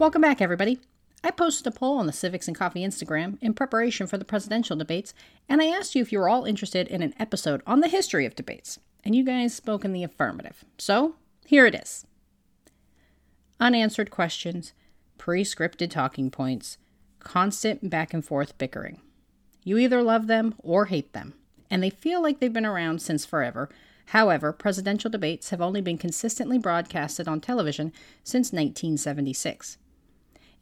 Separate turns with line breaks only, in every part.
Welcome back, everybody. I posted a poll on the Civics and Coffee Instagram in preparation for the presidential debates, and I asked you if you were all interested in an episode on the history of debates, and you guys spoke in the affirmative. So, here it is unanswered questions, pre scripted talking points, constant back and forth bickering. You either love them or hate them, and they feel like they've been around since forever. However, presidential debates have only been consistently broadcasted on television since 1976.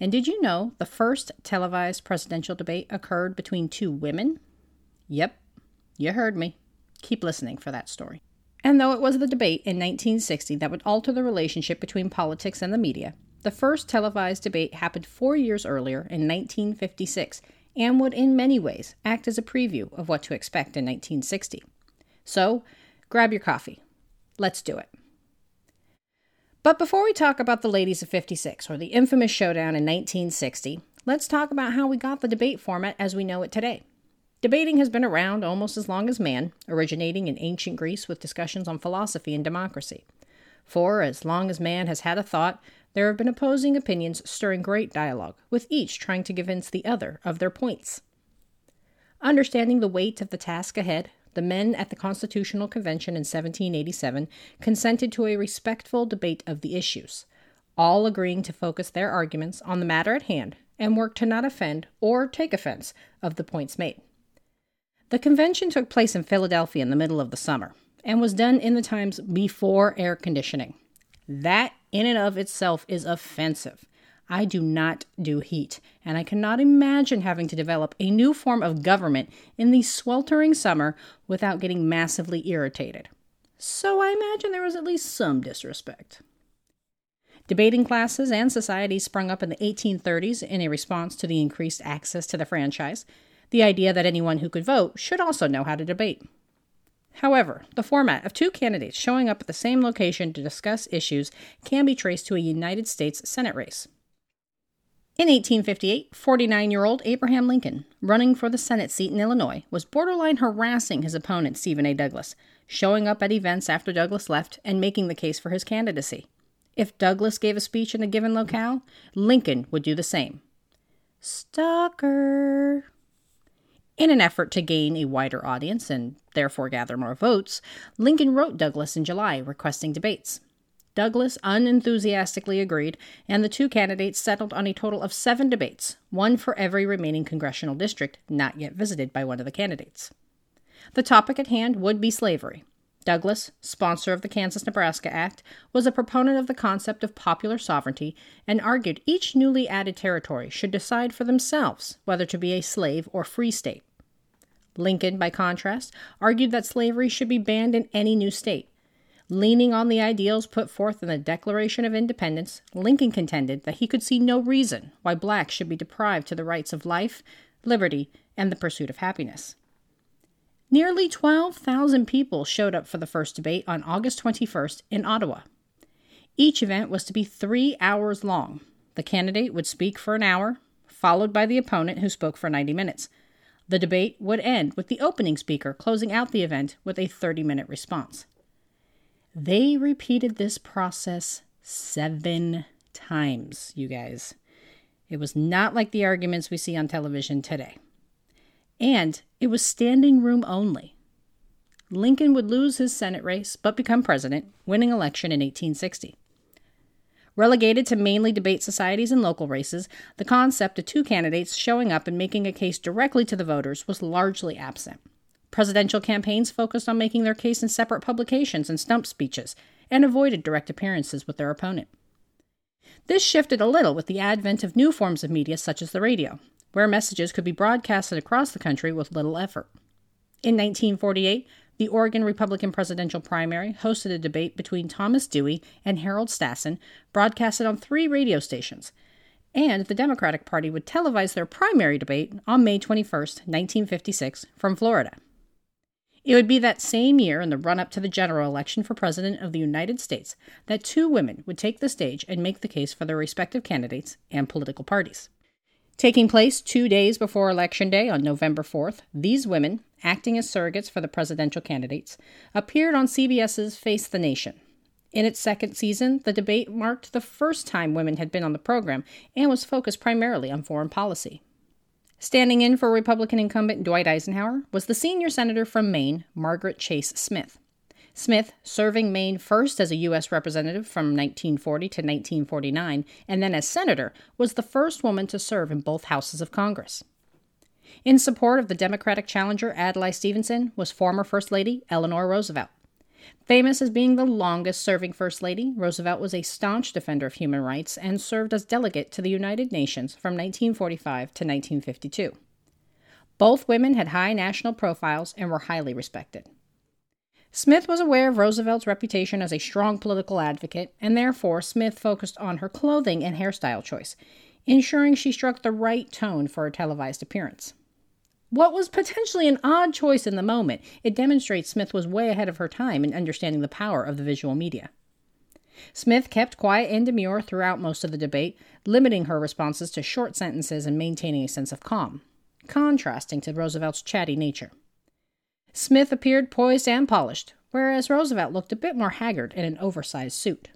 And did you know the first televised presidential debate occurred between two women? Yep, you heard me. Keep listening for that story. And though it was the debate in 1960 that would alter the relationship between politics and the media, the first televised debate happened four years earlier in 1956 and would, in many ways, act as a preview of what to expect in 1960. So, grab your coffee. Let's do it. But before we talk about the ladies of 56 or the infamous showdown in 1960, let's talk about how we got the debate format as we know it today. Debating has been around almost as long as man, originating in ancient Greece with discussions on philosophy and democracy. For as long as man has had a thought, there have been opposing opinions stirring great dialogue, with each trying to convince the other of their points. Understanding the weight of the task ahead, the men at the Constitutional Convention in 1787 consented to a respectful debate of the issues, all agreeing to focus their arguments on the matter at hand and work to not offend or take offense of the points made. The convention took place in Philadelphia in the middle of the summer and was done in the times before air conditioning. That, in and of itself, is offensive. I do not do heat, and I cannot imagine having to develop a new form of government in the sweltering summer without getting massively irritated. So I imagine there was at least some disrespect. Debating classes and societies sprung up in the 1830s in a response to the increased access to the franchise, the idea that anyone who could vote should also know how to debate. However, the format of two candidates showing up at the same location to discuss issues can be traced to a United States Senate race. In 1858, 49 year old Abraham Lincoln, running for the Senate seat in Illinois, was borderline harassing his opponent, Stephen A. Douglas, showing up at events after Douglas left and making the case for his candidacy. If Douglas gave a speech in a given locale, Lincoln would do the same. Stalker. In an effort to gain a wider audience and therefore gather more votes, Lincoln wrote Douglas in July requesting debates. Douglas unenthusiastically agreed, and the two candidates settled on a total of seven debates, one for every remaining congressional district not yet visited by one of the candidates. The topic at hand would be slavery. Douglas, sponsor of the Kansas Nebraska Act, was a proponent of the concept of popular sovereignty and argued each newly added territory should decide for themselves whether to be a slave or free state. Lincoln, by contrast, argued that slavery should be banned in any new state, Leaning on the ideals put forth in the Declaration of Independence, Lincoln contended that he could see no reason why blacks should be deprived to the rights of life, liberty, and the pursuit of happiness. Nearly 12,000 people showed up for the first debate on August 21st in Ottawa. Each event was to be three hours long. The candidate would speak for an hour, followed by the opponent who spoke for 90 minutes. The debate would end with the opening speaker closing out the event with a 30 minute response. They repeated this process seven times, you guys. It was not like the arguments we see on television today. And it was standing room only. Lincoln would lose his Senate race but become president, winning election in 1860. Relegated to mainly debate societies and local races, the concept of two candidates showing up and making a case directly to the voters was largely absent. Presidential campaigns focused on making their case in separate publications and stump speeches, and avoided direct appearances with their opponent. This shifted a little with the advent of new forms of media such as the radio, where messages could be broadcasted across the country with little effort. In 1948, the Oregon Republican presidential primary hosted a debate between Thomas Dewey and Harold Stassen, broadcasted on three radio stations. And the Democratic Party would televise their primary debate on May 21, 1956, from Florida. It would be that same year, in the run up to the general election for President of the United States, that two women would take the stage and make the case for their respective candidates and political parties. Taking place two days before Election Day on November 4th, these women, acting as surrogates for the presidential candidates, appeared on CBS's Face the Nation. In its second season, the debate marked the first time women had been on the program and was focused primarily on foreign policy. Standing in for Republican incumbent Dwight Eisenhower was the senior senator from Maine, Margaret Chase Smith. Smith, serving Maine first as a U.S. representative from 1940 to 1949 and then as senator, was the first woman to serve in both houses of Congress. In support of the Democratic challenger Adlai Stevenson was former First Lady Eleanor Roosevelt. Famous as being the longest serving First Lady, Roosevelt was a staunch defender of human rights and served as delegate to the United Nations from 1945 to 1952. Both women had high national profiles and were highly respected. Smith was aware of Roosevelt's reputation as a strong political advocate, and therefore Smith focused on her clothing and hairstyle choice, ensuring she struck the right tone for her televised appearance. What was potentially an odd choice in the moment, it demonstrates Smith was way ahead of her time in understanding the power of the visual media. Smith kept quiet and demure throughout most of the debate, limiting her responses to short sentences and maintaining a sense of calm, contrasting to Roosevelt's chatty nature. Smith appeared poised and polished, whereas Roosevelt looked a bit more haggard in an oversized suit.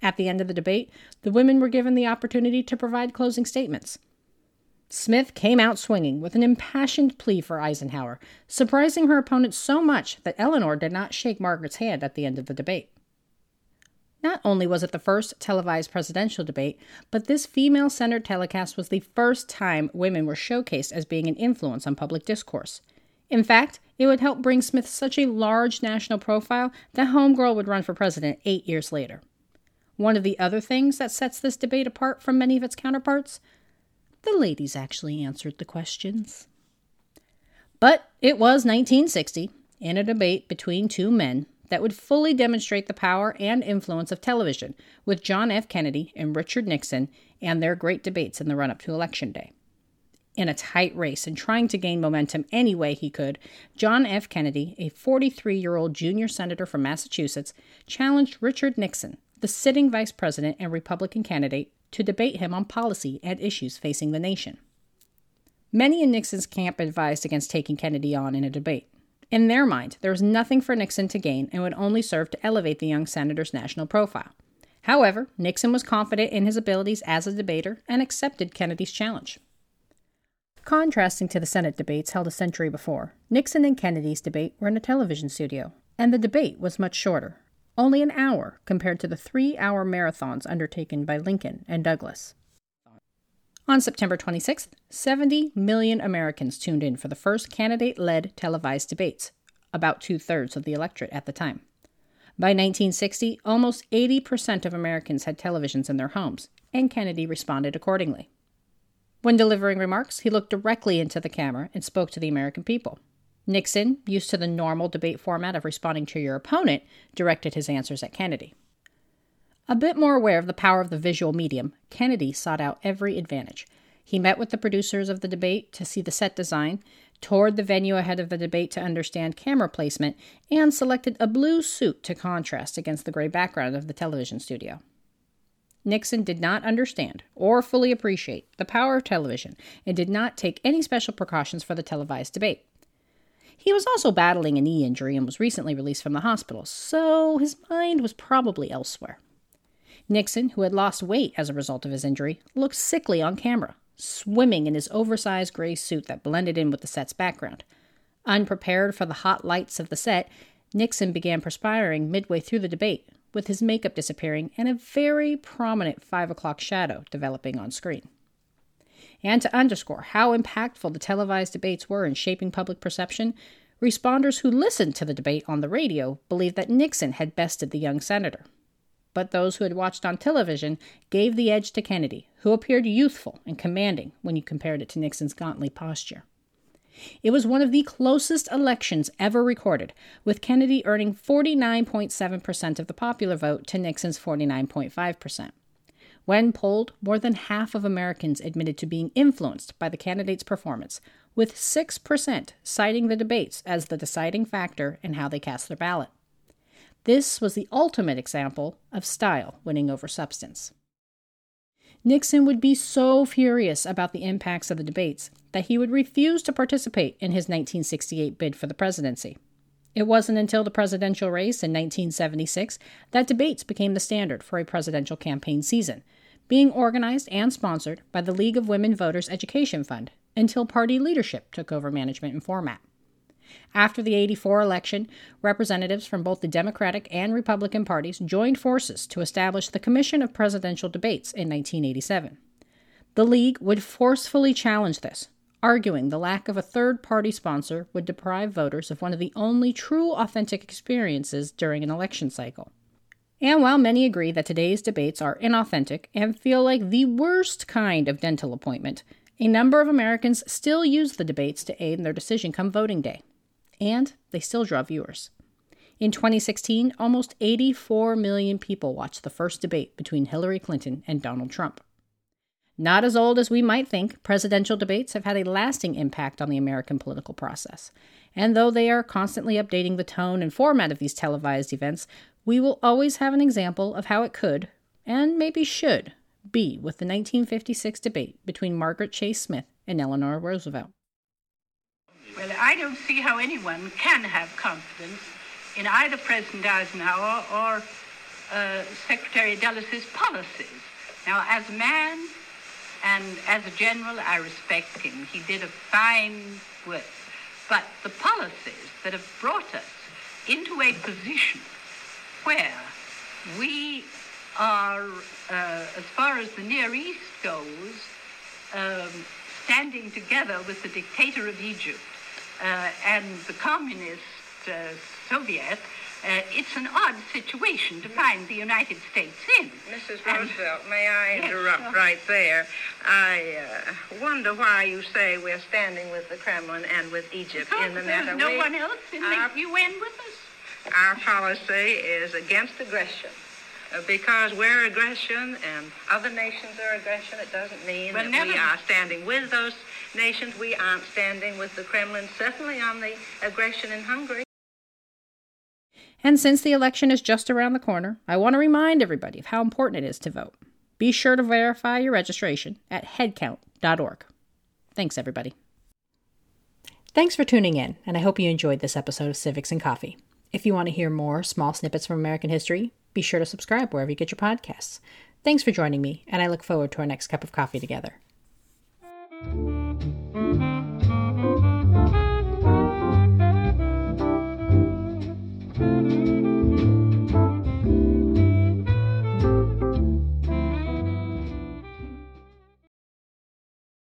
At the end of the debate, the women were given the opportunity to provide closing statements. Smith came out swinging with an impassioned plea for Eisenhower, surprising her opponent so much that Eleanor did not shake Margaret's hand at the end of the debate. Not only was it the first televised presidential debate, but this female centered telecast was the first time women were showcased as being an influence on public discourse. In fact, it would help bring Smith such a large national profile that Homegirl would run for president eight years later. One of the other things that sets this debate apart from many of its counterparts the ladies actually answered the questions. But it was 1960, in a debate between two men, that would fully demonstrate the power and influence of television, with John F. Kennedy and Richard Nixon and their great debates in the run up to Election Day in a tight race and trying to gain momentum any way he could, John F. Kennedy, a 43 year old junior senator from Massachusetts, challenged Richard Nixon, the sitting vice president and Republican candidate, to debate him on policy and issues facing the nation. Many in Nixon's camp advised against taking Kennedy on in a debate. In their mind, there was nothing for Nixon to gain and would only serve to elevate the young senator's national profile. However, Nixon was confident in his abilities as a debater and accepted Kennedy's challenge. Contrasting to the Senate debates held a century before, Nixon and Kennedy's debate were in a television studio, and the debate was much shorter, only an hour compared to the three hour marathons undertaken by Lincoln and Douglas. On September 26th, 70 million Americans tuned in for the first candidate led televised debates, about two thirds of the electorate at the time. By 1960, almost 80% of Americans had televisions in their homes, and Kennedy responded accordingly. When delivering remarks, he looked directly into the camera and spoke to the American people. Nixon, used to the normal debate format of responding to your opponent, directed his answers at Kennedy. A bit more aware of the power of the visual medium, Kennedy sought out every advantage. He met with the producers of the debate to see the set design, toured the venue ahead of the debate to understand camera placement, and selected a blue suit to contrast against the gray background of the television studio. Nixon did not understand or fully appreciate the power of television and did not take any special precautions for the televised debate. He was also battling a knee injury and was recently released from the hospital, so his mind was probably elsewhere. Nixon, who had lost weight as a result of his injury, looked sickly on camera, swimming in his oversized gray suit that blended in with the set's background. Unprepared for the hot lights of the set, Nixon began perspiring midway through the debate, with his makeup disappearing and a very prominent 5 o'clock shadow developing on screen. And to underscore how impactful the televised debates were in shaping public perception, responders who listened to the debate on the radio believed that Nixon had bested the young senator. But those who had watched on television gave the edge to Kennedy, who appeared youthful and commanding when you compared it to Nixon's gauntly posture. It was one of the closest elections ever recorded, with Kennedy earning 49.7% of the popular vote to Nixon's 49.5%. When polled, more than half of Americans admitted to being influenced by the candidate's performance, with 6% citing the debates as the deciding factor in how they cast their ballot. This was the ultimate example of style winning over substance. Nixon would be so furious about the impacts of the debates that he would refuse to participate in his 1968 bid for the presidency. It wasn't until the presidential race in 1976 that debates became the standard for a presidential campaign season, being organized and sponsored by the League of Women Voters Education Fund until party leadership took over management and format. After the 84 election, representatives from both the Democratic and Republican parties joined forces to establish the Commission of Presidential Debates in 1987. The League would forcefully challenge this, arguing the lack of a third party sponsor would deprive voters of one of the only true authentic experiences during an election cycle. And while many agree that today's debates are inauthentic and feel like the worst kind of dental appointment, a number of Americans still use the debates to aid in their decision come voting day. And they still draw viewers. In 2016, almost 84 million people watched the first debate between Hillary Clinton and Donald Trump. Not as old as we might think, presidential debates have had a lasting impact on the American political process. And though they are constantly updating the tone and format of these televised events, we will always have an example of how it could, and maybe should, be with the 1956 debate between Margaret Chase Smith and Eleanor Roosevelt.
Well, I don't see how anyone can have confidence in either President Eisenhower or uh, Secretary Dulles' policies. Now, as a man, and as a general, I respect him. He did a fine work. But the policies that have brought us into a position where we are, uh, as far as the Near East goes, um, standing together with the dictator of Egypt uh, and the communist uh, Soviet uh, it's an odd situation to find the United States in.
Mrs. Roosevelt, may I interrupt yes, right there? I uh, wonder why you say we're standing with the Kremlin and with Egypt
because
in the
matter.
There's
no
we,
one else in the UN with us.
Our policy is against aggression. Uh, because we're aggression and other nations are aggression, it doesn't mean
well,
that
never.
we are standing with those nations. We aren't standing with the Kremlin, certainly on the aggression in Hungary.
And since the election is just around the corner, I want to remind everybody of how important it is to vote. Be sure to verify your registration at headcount.org. Thanks, everybody. Thanks for tuning in, and I hope you enjoyed this episode of Civics and Coffee. If you want to hear more small snippets from American history, be sure to subscribe wherever you get your podcasts. Thanks for joining me, and I look forward to our next cup of coffee together.